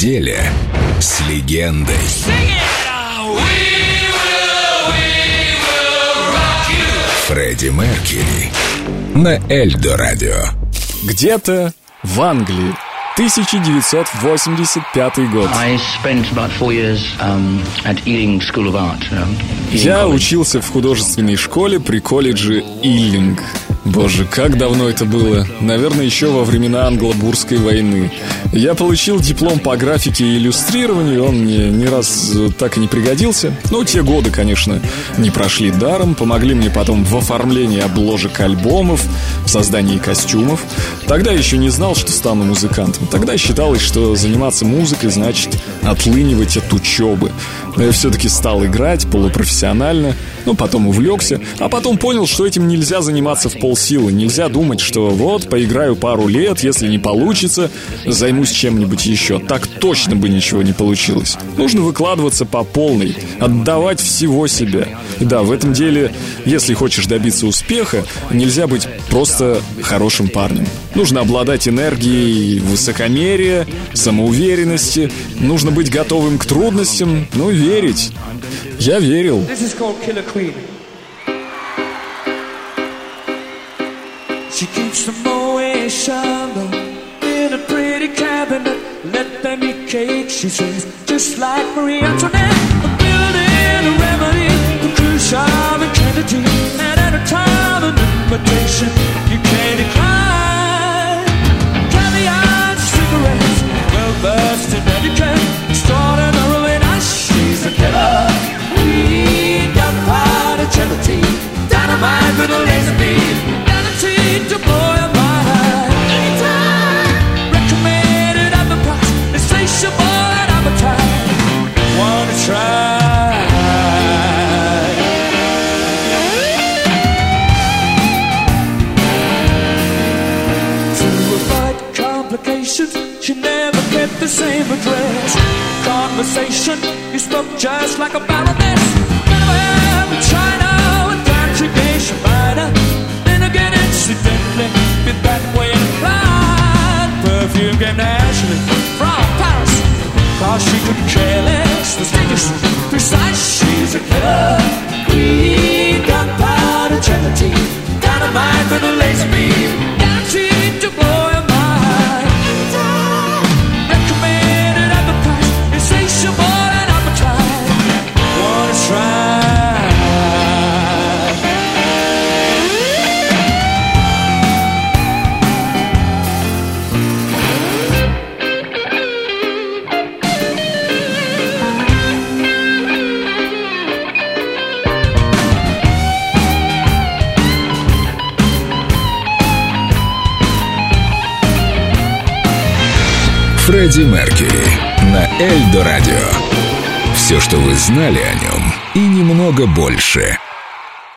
неделе с легендой. Фредди Меркьюри на Эльдо Радио. Где-то в Англии 1985 год. Um, Я учился в художественной школе при колледже Иллинг. Боже, как давно это было. Наверное, еще во времена Англо-Бурской войны. Я получил диплом по графике и иллюстрированию, он мне ни раз так и не пригодился. Ну, те годы, конечно, не прошли даром, помогли мне потом в оформлении обложек альбомов, в создании костюмов. Тогда еще не знал, что стану музыкантом. Тогда считалось, что заниматься музыкой значит отлынивать от учебы. Но я все-таки стал играть полупрофессионально, ну, потом увлекся, а потом понял, что этим нельзя заниматься в полсилы. Нельзя думать, что вот, поиграю пару лет, если не получится, займусь чем-нибудь еще. Так точно бы ничего не получилось. Нужно выкладываться по полной, отдавать всего себя. И да, в этом деле, если хочешь добиться успеха, нельзя быть просто хорошим парнем. Нужно обладать энергией высокомерия, самоуверенности. Нужно быть готовым к трудностям, ну, верить. Я верил. She keeps the Moet Chandon in a pretty cabinet. Let them eat cake, she says, just like Marie Antoinette. A building, a remedy, shop and Kennedy. And at a time, an invitation you can't decline. Complications, she never kept the same address. Conversation, you spoke just like a baroness. Never ever China with conjugation minor. Then again, incidentally, be that way inclined. Perfume came naturally Фредди Меркьюри на Эльдо Радио. Все, что вы знали о нем, и немного больше –